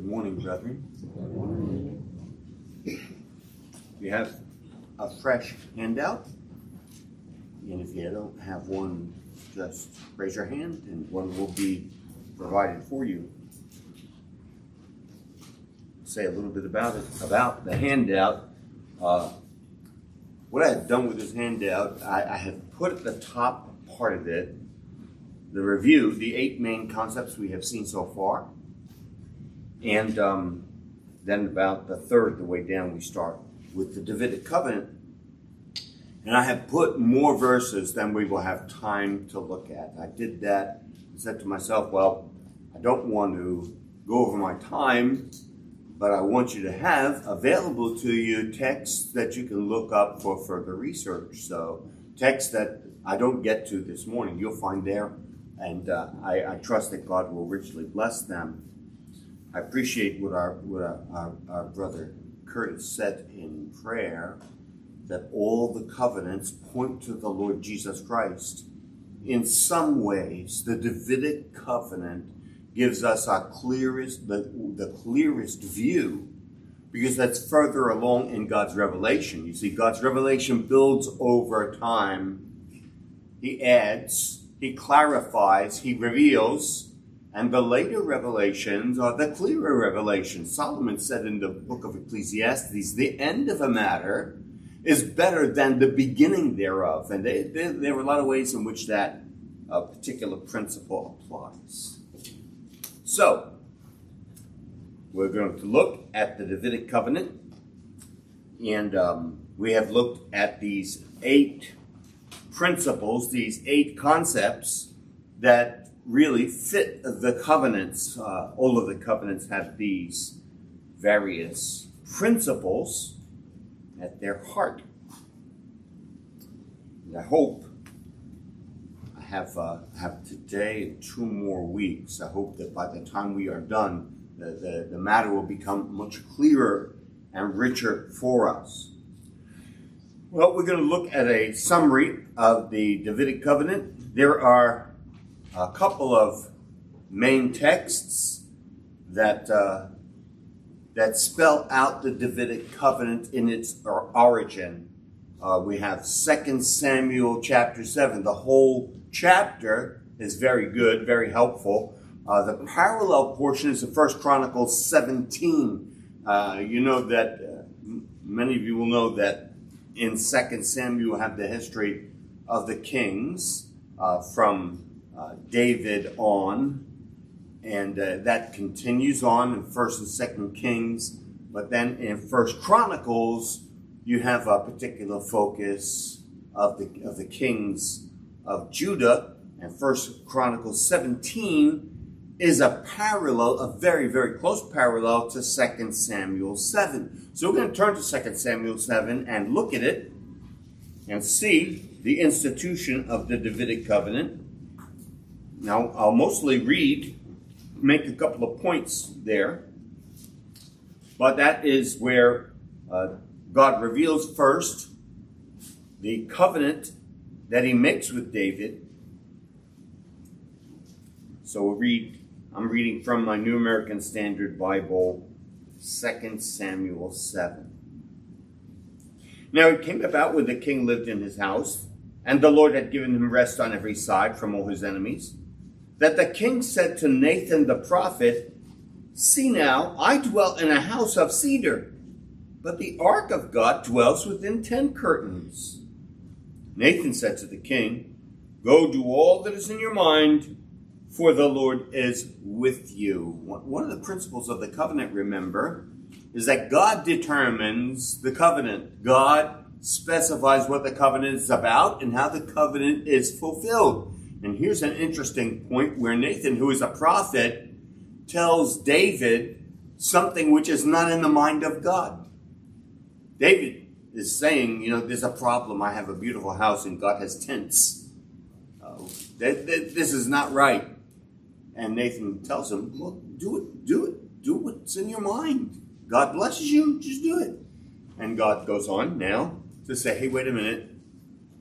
Good morning, brethren. We have a fresh handout. And if you don't have one, just raise your hand and one will be provided for you. Say a little bit about it, about the handout. Uh, what I have done with this handout, I, I have put at the top part of it the review, the eight main concepts we have seen so far. And um, then about the third, the way down, we start with the Davidic covenant. And I have put more verses than we will have time to look at. I did that and said to myself, well, I don't want to go over my time, but I want you to have available to you texts that you can look up for further research. So, texts that I don't get to this morning, you'll find there. And uh, I, I trust that God will richly bless them. I appreciate what our, what our, our, our brother Curtis said in prayer that all the covenants point to the Lord Jesus Christ. In some ways, the Davidic covenant gives us our clearest, the, the clearest view because that's further along in God's revelation. You see, God's revelation builds over time. He adds, he clarifies, he reveals, and the later revelations are the clearer revelations. Solomon said in the book of Ecclesiastes, the end of a matter is better than the beginning thereof. And they, they, there are a lot of ways in which that uh, particular principle applies. So, we're going to look at the Davidic covenant. And um, we have looked at these eight principles, these eight concepts that really fit the covenants. Uh, all of the covenants have these various principles at their heart. And I hope I have uh, have today two more weeks. I hope that by the time we are done, the, the, the matter will become much clearer and richer for us. Well, we're going to look at a summary of the Davidic covenant. There are a couple of main texts that uh, that spell out the Davidic covenant in its origin. Uh, we have 2 Samuel chapter 7. The whole chapter is very good, very helpful. Uh, the parallel portion is the First Chronicles 17. Uh, you know that uh, many of you will know that in 2 Samuel have the history of the kings uh, from uh, David on, and uh, that continues on in First and Second Kings. But then in First Chronicles, you have a particular focus of the of the kings of Judah, and First Chronicles 17 is a parallel, a very very close parallel to Second Samuel 7. So we're going to turn to Second Samuel 7 and look at it and see the institution of the Davidic covenant now, I'll mostly read, make a couple of points there, but that is where uh, God reveals first the covenant that he makes with David. So we'll read, I'm reading from my New American Standard Bible, 2 Samuel 7. Now it came about when the king lived in his house, and the Lord had given him rest on every side from all his enemies that the king said to Nathan the prophet, See now, I dwell in a house of cedar, but the ark of God dwells within ten curtains. Nathan said to the king, Go do all that is in your mind, for the Lord is with you. One of the principles of the covenant, remember, is that God determines the covenant. God specifies what the covenant is about and how the covenant is fulfilled. And here's an interesting point where Nathan, who is a prophet, tells David something which is not in the mind of God. David is saying, you know, there's a problem. I have a beautiful house and God has tents. Uh, this is not right. And Nathan tells him, well, do it, do it, do what's in your mind. God blesses you, just do it. And God goes on now to say, hey, wait a minute.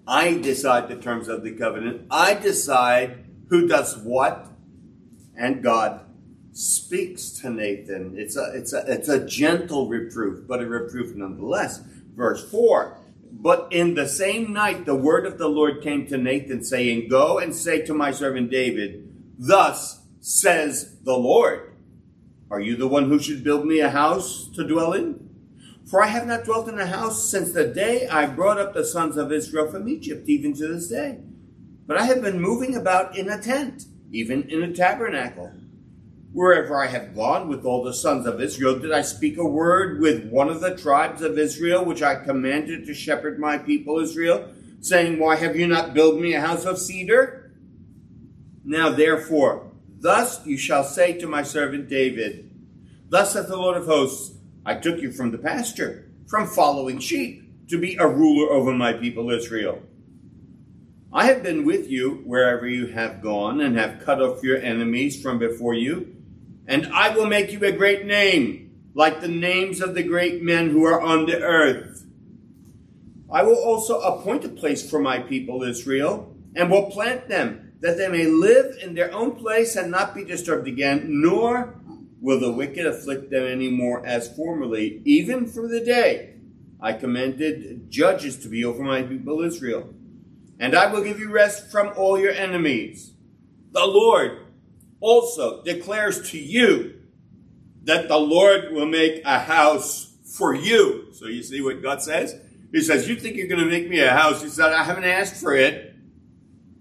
I decide the terms of the covenant. I decide who does what, and God speaks to Nathan. It's a, it's a, it's a gentle reproof, but a reproof nonetheless. Verse 4 But in the same night, the word of the Lord came to Nathan, saying, Go and say to my servant David, Thus says the Lord, Are you the one who should build me a house to dwell in? For I have not dwelt in a house since the day I brought up the sons of Israel from Egypt, even to this day. But I have been moving about in a tent, even in a tabernacle. Wherever I have gone with all the sons of Israel, did I speak a word with one of the tribes of Israel, which I commanded to shepherd my people Israel, saying, Why have you not built me a house of cedar? Now therefore, thus you shall say to my servant David, Thus saith the Lord of hosts, I took you from the pasture, from following sheep, to be a ruler over my people Israel. I have been with you wherever you have gone, and have cut off your enemies from before you and I will make you a great name, like the names of the great men who are on the earth. I will also appoint a place for my people Israel, and will plant them, that they may live in their own place and not be disturbed again, nor will the wicked afflict them any more as formerly, even for the day I commanded judges to be over my people Israel. And I will give you rest from all your enemies. The Lord also declares to you that the Lord will make a house for you. So you see what God says? He says, You think you're going to make me a house? He said, I haven't asked for it,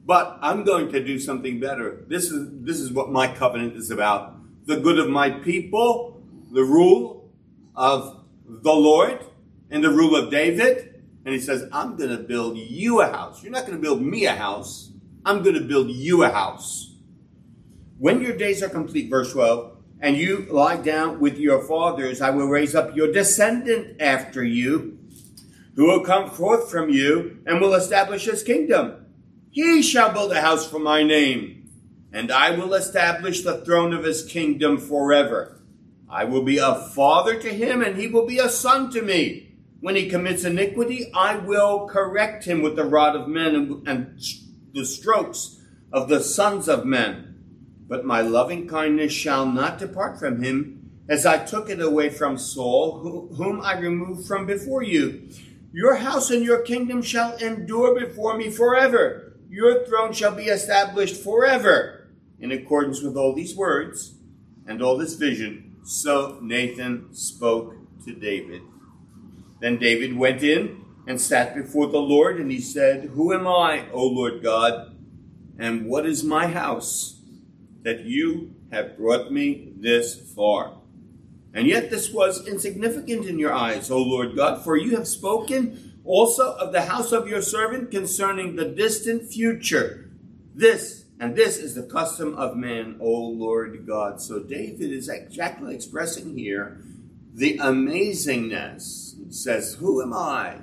but I'm going to do something better. This is, this is what my covenant is about the good of my people, the rule of the Lord, and the rule of David. And he says, I'm going to build you a house. You're not going to build me a house. I'm going to build you a house. When your days are complete, verse 12, and you lie down with your fathers, I will raise up your descendant after you, who will come forth from you and will establish his kingdom. He shall build a house for my name, and I will establish the throne of his kingdom forever. I will be a father to him, and he will be a son to me. When he commits iniquity, I will correct him with the rod of men and, and the strokes of the sons of men but my loving kindness shall not depart from him, as I took it away from Saul, whom I removed from before you. Your house and your kingdom shall endure before me forever. Your throne shall be established forever. In accordance with all these words and all this vision, so Nathan spoke to David. Then David went in and sat before the Lord, and he said, Who am I, O Lord God? And what is my house? that you have brought me this far. And yet this was insignificant in your eyes, O Lord God, for you have spoken also of the house of your servant concerning the distant future. This and this is the custom of man, O Lord God. So David is exactly expressing here the amazingness. He says, Who am I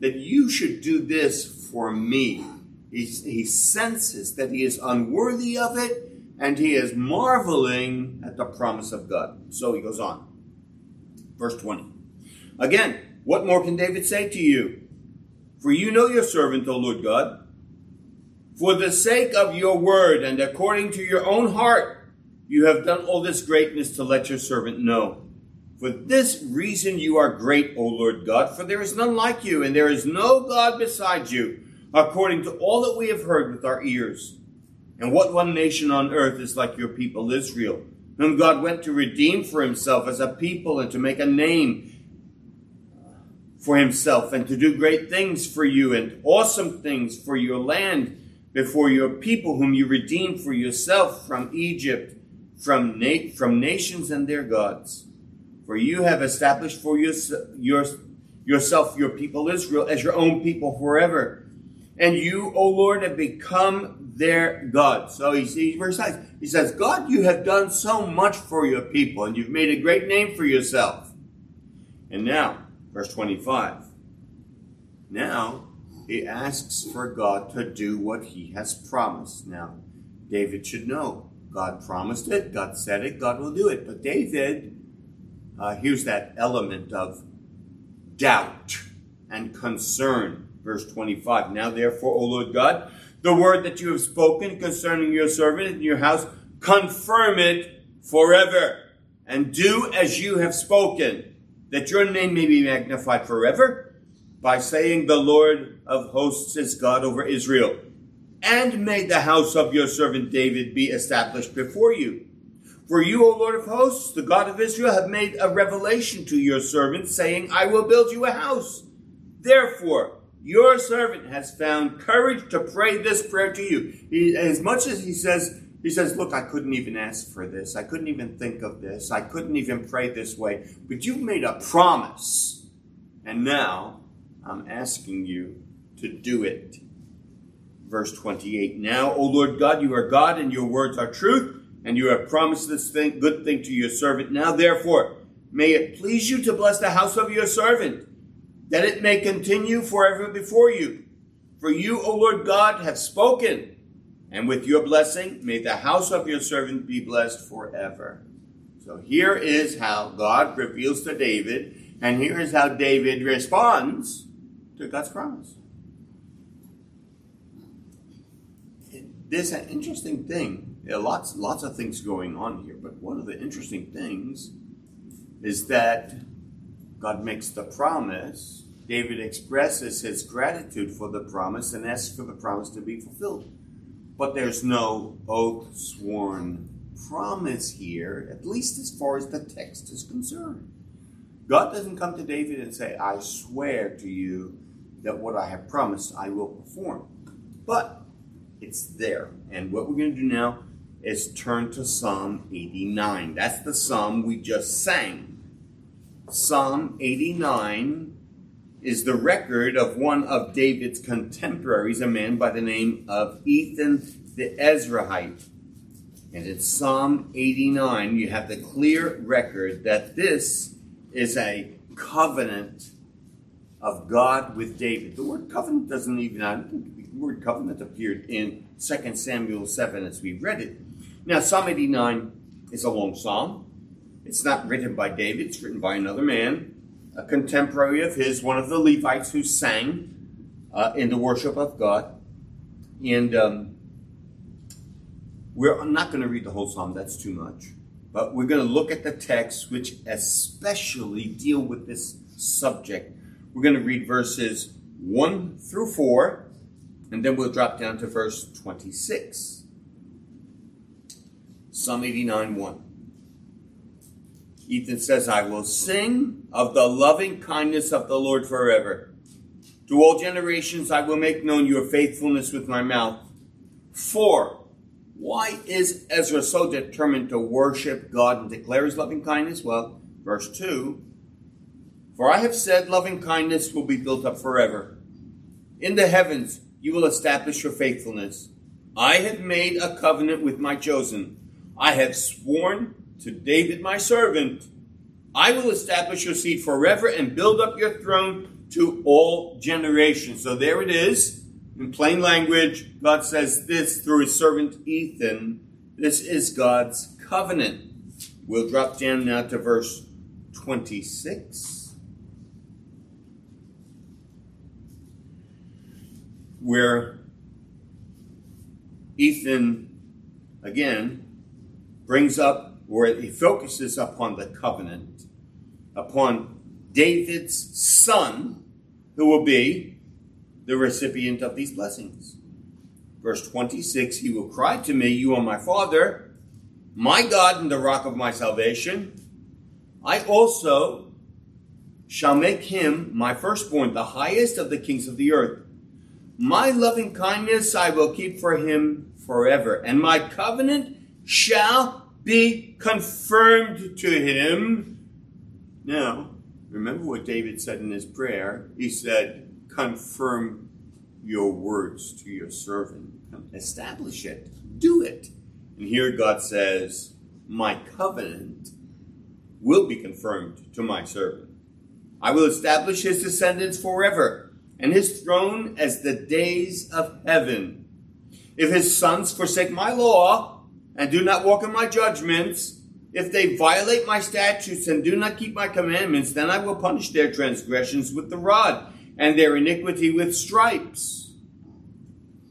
that you should do this for me? He, he senses that he is unworthy of it and he is marveling at the promise of God. So he goes on. Verse 20. Again, what more can David say to you? For you know your servant, O Lord God. For the sake of your word and according to your own heart, you have done all this greatness to let your servant know. For this reason you are great, O Lord God, for there is none like you, and there is no God beside you, according to all that we have heard with our ears. And what one nation on earth is like your people Israel, whom God went to redeem for himself as a people and to make a name for himself and to do great things for you and awesome things for your land before your people whom you redeemed for yourself from Egypt, from, na- from nations and their gods. For you have established for your, your, yourself your people Israel as your own people forever. And you, O Lord, have become their God. So he sees verse 9. He says, God, you have done so much for your people, and you've made a great name for yourself. And now, verse 25. Now he asks for God to do what he has promised. Now, David should know God promised it, God said it, God will do it. But David, uh, here's that element of doubt and concern. Verse 25. Now, therefore, O Lord God, the word that you have spoken concerning your servant and your house, confirm it forever, and do as you have spoken, that your name may be magnified forever, by saying, The Lord of hosts is God over Israel, and may the house of your servant David be established before you. For you, O Lord of hosts, the God of Israel, have made a revelation to your servant, saying, I will build you a house. Therefore, your servant has found courage to pray this prayer to you. He, as much as he says, he says, Look, I couldn't even ask for this. I couldn't even think of this. I couldn't even pray this way. But you've made a promise. And now I'm asking you to do it. Verse 28 Now, O Lord God, you are God, and your words are truth, and you have promised this thing, good thing to your servant. Now, therefore, may it please you to bless the house of your servant that it may continue forever before you. For you, O Lord God, have spoken, and with your blessing may the house of your servant be blessed forever. So here is how God reveals to David, and here is how David responds to God's promise. There's an interesting thing. Lots, lots of things going on here, but one of the interesting things is that God makes the promise. David expresses his gratitude for the promise and asks for the promise to be fulfilled. But there's no oath sworn promise here, at least as far as the text is concerned. God doesn't come to David and say, I swear to you that what I have promised I will perform. But it's there. And what we're going to do now is turn to Psalm 89. That's the psalm we just sang. Psalm 89 is the record of one of David's contemporaries, a man by the name of Ethan the Ezrahite. And in Psalm 89, you have the clear record that this is a covenant of God with David. The word covenant doesn't even, I don't think the word covenant appeared in 2 Samuel 7 as we read it. Now, Psalm 89 is a long psalm. It's not written by David, it's written by another man, a contemporary of his, one of the Levites who sang uh, in the worship of God. And um, we're not going to read the whole psalm, that's too much. But we're going to look at the texts which especially deal with this subject. We're going to read verses 1 through 4, and then we'll drop down to verse 26. Psalm 89 1. Ethan says, I will sing of the loving kindness of the Lord forever. To all generations I will make known your faithfulness with my mouth. For why is Ezra so determined to worship God and declare his loving kindness? Well, verse 2 For I have said loving kindness will be built up forever. In the heavens you will establish your faithfulness. I have made a covenant with my chosen. I have sworn to David my servant, I will establish your seed forever and build up your throne to all generations. So there it is. In plain language, God says this through his servant Ethan. This is God's covenant. We'll drop down now to verse 26. Where Ethan, again, brings up where he focuses upon the covenant, upon David's son, who will be the recipient of these blessings. Verse 26 He will cry to me, You are my father, my God, and the rock of my salvation. I also shall make him my firstborn, the highest of the kings of the earth. My loving kindness I will keep for him forever, and my covenant shall be confirmed to him. Now, remember what David said in his prayer. He said, Confirm your words to your servant, establish it, do it. And here God says, My covenant will be confirmed to my servant. I will establish his descendants forever, and his throne as the days of heaven. If his sons forsake my law, and do not walk in my judgments, if they violate my statutes and do not keep my commandments, then I will punish their transgressions with the rod and their iniquity with stripes.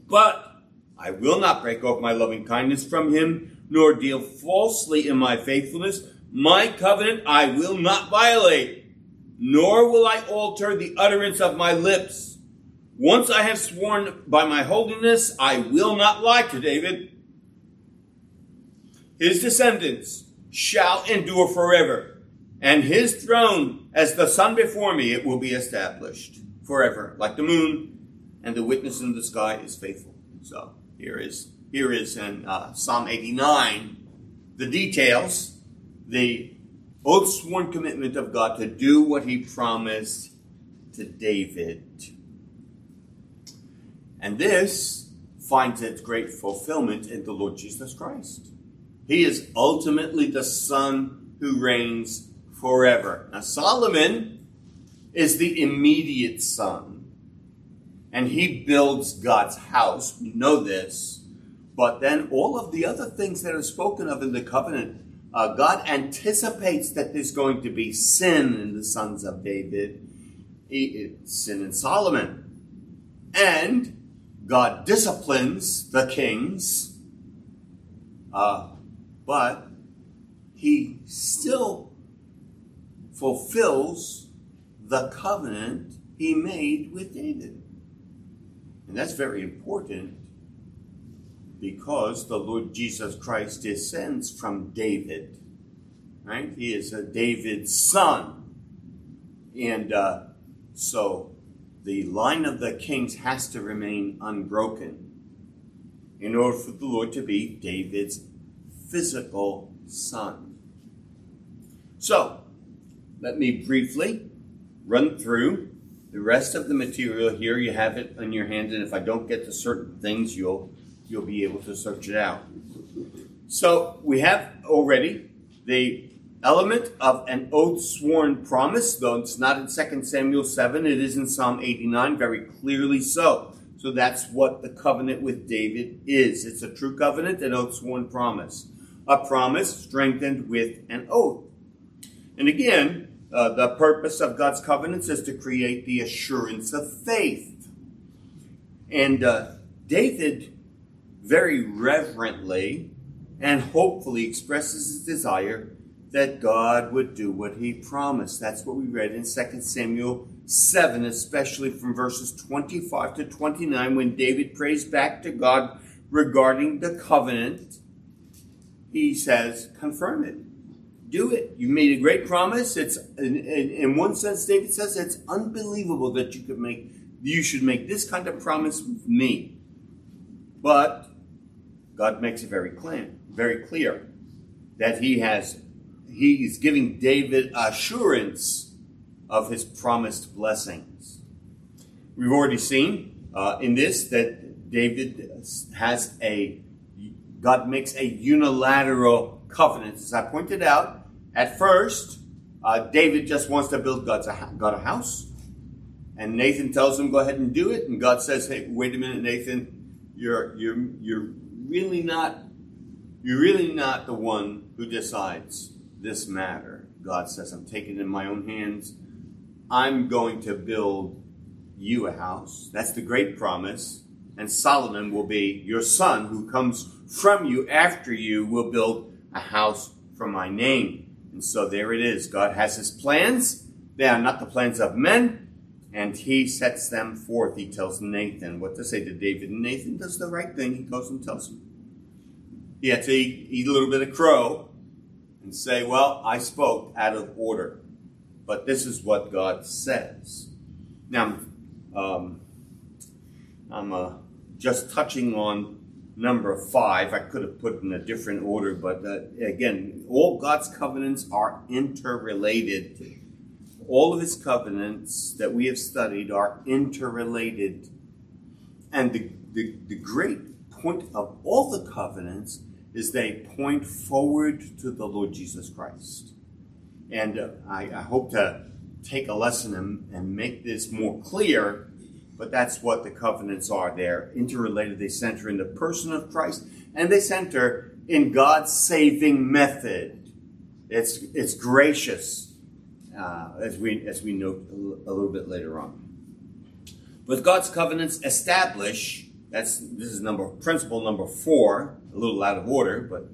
But I will not break off my loving kindness from him nor deal falsely in my faithfulness. My covenant I will not violate, nor will I alter the utterance of my lips. Once I have sworn by my holiness, I will not lie to David. His descendants shall endure forever, and his throne as the sun before me, it will be established forever, like the moon, and the witness in the sky is faithful. So here is here is in uh, Psalm 89 the details, the oath sworn commitment of God to do what He promised to David, and this finds its great fulfillment in the Lord Jesus Christ. He is ultimately the Son who reigns forever. Now Solomon is the immediate son and he builds God's house. We know this. But then all of the other things that are spoken of in the covenant, uh, God anticipates that there's going to be sin in the sons of David, sin in Solomon. And God disciplines the kings, uh, but he still fulfills the covenant he made with David. And that's very important because the Lord Jesus Christ descends from David. Right? He is a David's son. And uh, so the line of the kings has to remain unbroken in order for the Lord to be David's physical son. So, let me briefly run through the rest of the material here, you have it in your hand, and if I don't get to certain things, you'll you'll be able to search it out. So we have already the element of an oath sworn promise, though it's not in 2 Samuel 7, it is in Psalm 89, very clearly so. So that's what the covenant with David is. It's a true covenant, an oath sworn promise. A promise strengthened with an oath. And again, uh, the purpose of God's covenants is to create the assurance of faith. And uh, David very reverently and hopefully expresses his desire that God would do what he promised. That's what we read in 2 Samuel 7, especially from verses 25 to 29, when David prays back to God regarding the covenant. He says, confirm it do it. You made a great promise. It's in, in, in, one sense, David says it's unbelievable that you could make you should make this kind of promise with me. But God makes it very clear, very clear that He has He is giving David assurance of His promised blessings. We've already seen uh, in this that David has a God makes a unilateral covenant, as I pointed out at first, uh, David just wants to build God's a, God a house. And Nathan tells him, go ahead and do it. And God says, hey, wait a minute, Nathan, you're, you're, you're really not, you're really not the one who decides this matter. God says, I'm taking it in my own hands. I'm going to build you a house. That's the great promise. And Solomon will be your son who comes from you after you will build a house for my name. And so there it is. God has his plans. They are not the plans of men. And he sets them forth. He tells Nathan what to say to David. And Nathan does the right thing. He goes and tells him. He had to eat, eat a little bit of crow and say, Well, I spoke out of order. But this is what God says. Now, um, I'm uh, just touching on number five. I could have put in a different order, but uh, again, all God's covenants are interrelated. All of his covenants that we have studied are interrelated. And the, the, the great point of all the covenants is they point forward to the Lord Jesus Christ. And uh, I, I, hope to take a lesson and, and make this more clear but that's what the covenants are. They're interrelated. They center in the person of Christ and they center in God's saving method. It's, it's gracious, uh, as, we, as we note a little bit later on. But God's covenants establish, that's, this is number, principle number four, a little out of order, but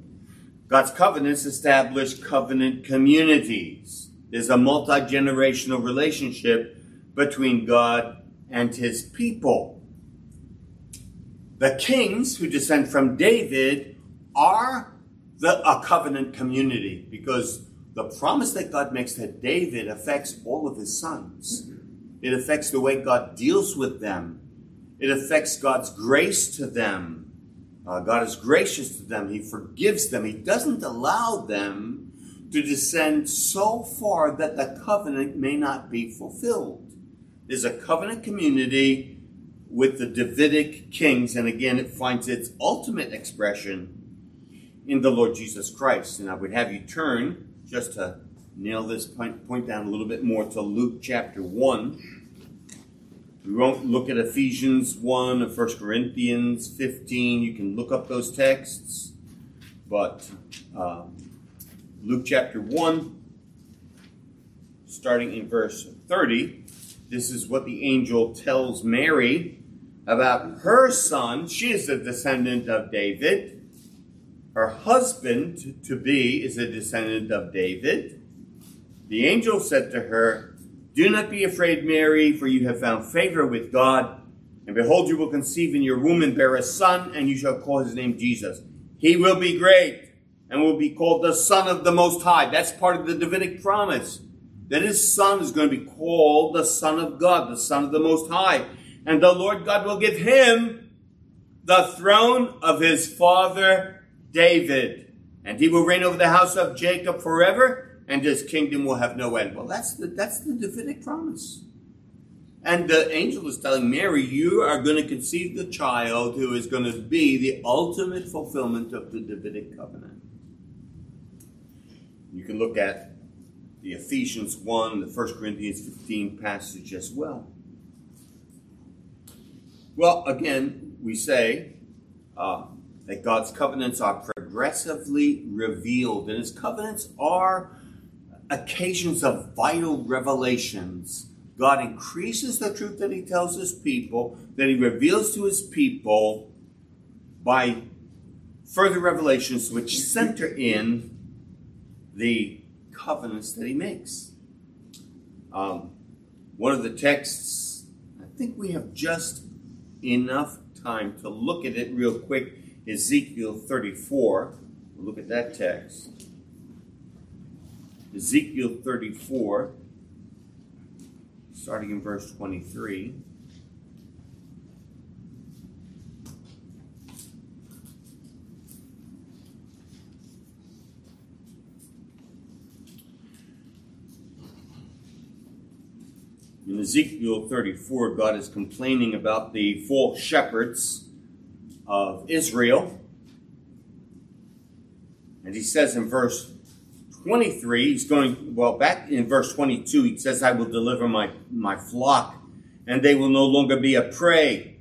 God's covenants establish covenant communities. There's a multi generational relationship between God and his people. The kings who descend from David are the, a covenant community because the promise that God makes to David affects all of his sons. It affects the way God deals with them. It affects God's grace to them. Uh, God is gracious to them. He forgives them. He doesn't allow them to descend so far that the covenant may not be fulfilled. There's a covenant community with the Davidic kings, and again, it finds its ultimate expression in the Lord Jesus Christ. And I would have you turn, just to nail this point, point down a little bit more, to Luke chapter 1. We won't look at Ephesians 1 or 1 Corinthians 15. You can look up those texts. But um, Luke chapter 1, starting in verse 30, this is what the angel tells Mary about her son. She is a descendant of David. Her husband to be is a descendant of David. The angel said to her, Do not be afraid, Mary, for you have found favor with God. And behold, you will conceive in your womb and bear a son, and you shall call his name Jesus. He will be great and will be called the Son of the Most High. That's part of the Davidic promise. That his son is going to be called the Son of God, the Son of the Most High. And the Lord God will give him the throne of his father David, and he will reign over the house of Jacob forever, and his kingdom will have no end. Well, that's the, that's the Davidic promise. And the angel is telling Mary, you are going to conceive the child who is going to be the ultimate fulfillment of the Davidic covenant. You can look at the Ephesians 1, the 1 Corinthians 15 passage as well. Well, again, we say, uh, that God's covenants are progressively revealed, and his covenants are occasions of vital revelations. God increases the truth that he tells his people, that he reveals to his people by further revelations which center in the covenants that he makes. Um, one of the texts, I think we have just enough time to look at it real quick Ezekiel 34. We'll look at that text. Ezekiel 34, starting in verse 23. In Ezekiel 34, God is complaining about the false shepherds of Israel. And he says in verse 23, he's going, well, back in verse 22, he says, I will deliver my, my flock, and they will no longer be a prey.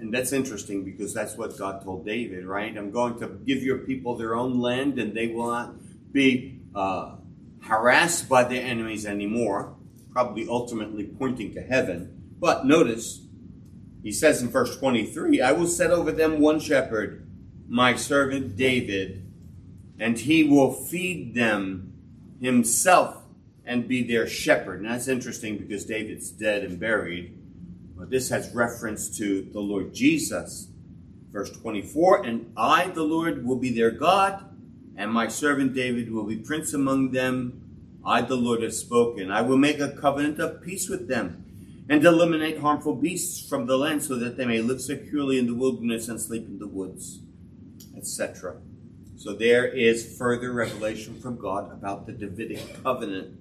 And that's interesting because that's what God told David, right? I'm going to give your people their own land, and they will not be uh, harassed by their enemies anymore, probably ultimately pointing to heaven. But notice, he says in verse 23, I will set over them one shepherd, my servant David, and he will feed them himself and be their shepherd. And that's interesting because David's dead and buried. But this has reference to the Lord Jesus. Verse 24, and I, the Lord, will be their God, and my servant David will be prince among them. I, the Lord, have spoken. I will make a covenant of peace with them and eliminate harmful beasts from the land so that they may live securely in the wilderness and sleep in the woods, etc. So there is further revelation from God about the Davidic covenant,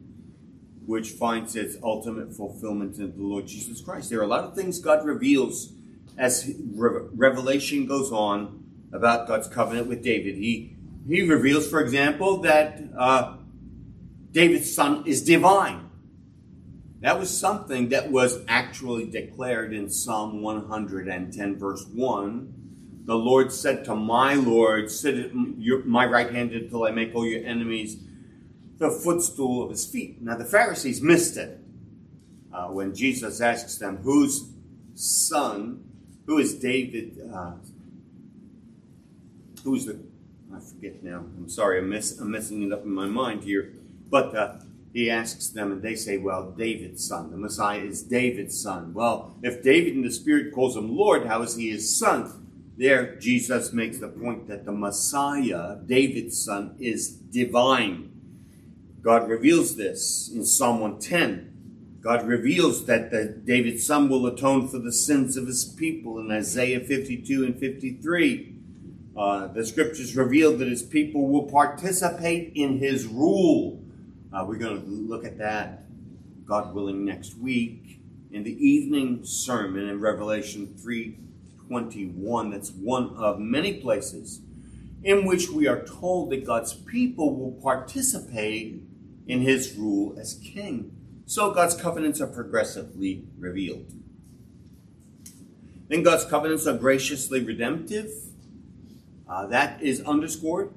which finds its ultimate fulfillment in the Lord Jesus Christ. There are a lot of things God reveals as revelation goes on about God's covenant with David. He he reveals, for example, that uh, David's son is divine. That was something that was actually declared in Psalm 110, verse 1. The Lord said to my Lord, Sit at my right hand until I make all your enemies the footstool of his feet. Now, the Pharisees missed it uh, when Jesus asks them, Whose son, who is David, uh, who's the I forget now. I'm sorry, I'm, miss, I'm messing it up in my mind here. But uh, he asks them, and they say, Well, David's son. The Messiah is David's son. Well, if David in the Spirit calls him Lord, how is he his son? There, Jesus makes the point that the Messiah, David's son, is divine. God reveals this in Psalm 110. God reveals that the, David's son will atone for the sins of his people in Isaiah 52 and 53. Uh, the scriptures reveal that his people will participate in his rule. Uh, we're going to look at that, God willing, next week in the evening sermon in Revelation 3:21. That's one of many places in which we are told that God's people will participate in his rule as king. So God's covenants are progressively revealed. Then God's covenants are graciously redemptive. Uh, that is underscored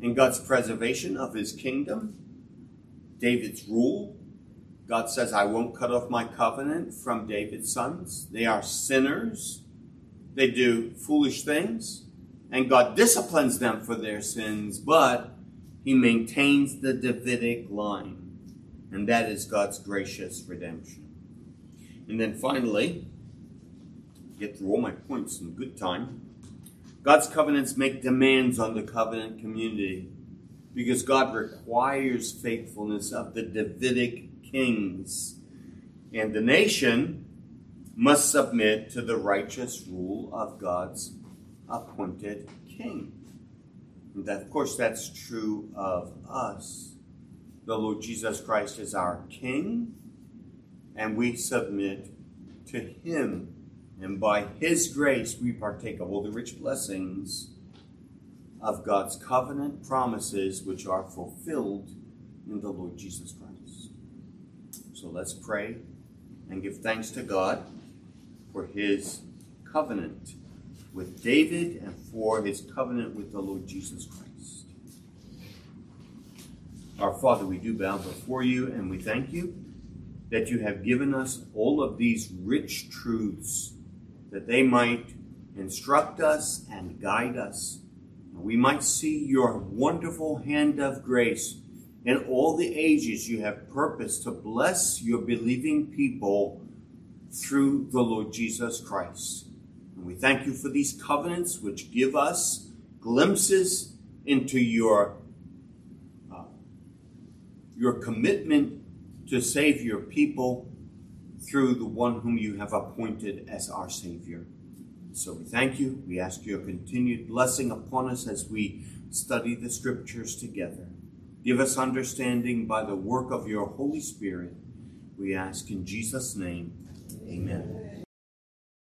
in God's preservation of his kingdom, David's rule. God says, I won't cut off my covenant from David's sons. They are sinners. They do foolish things. And God disciplines them for their sins, but he maintains the Davidic line. And that is God's gracious redemption. And then finally, get through all my points in good time. God's covenants make demands on the covenant community because God requires faithfulness of the Davidic kings. And the nation must submit to the righteous rule of God's appointed king. And that, of course, that's true of us. The Lord Jesus Christ is our king, and we submit to him and by His grace, we partake of all the rich blessings of God's covenant promises, which are fulfilled in the Lord Jesus Christ. So let's pray and give thanks to God for His covenant with David and for His covenant with the Lord Jesus Christ. Our Father, we do bow before you and we thank you that you have given us all of these rich truths that they might instruct us and guide us. We might see your wonderful hand of grace in all the ages you have purposed to bless your believing people through the Lord Jesus Christ. And we thank you for these covenants which give us glimpses into your, uh, your commitment to save your people through the one whom you have appointed as our Savior. So we thank you. We ask your continued blessing upon us as we study the scriptures together. Give us understanding by the work of your Holy Spirit. We ask in Jesus' name. Amen.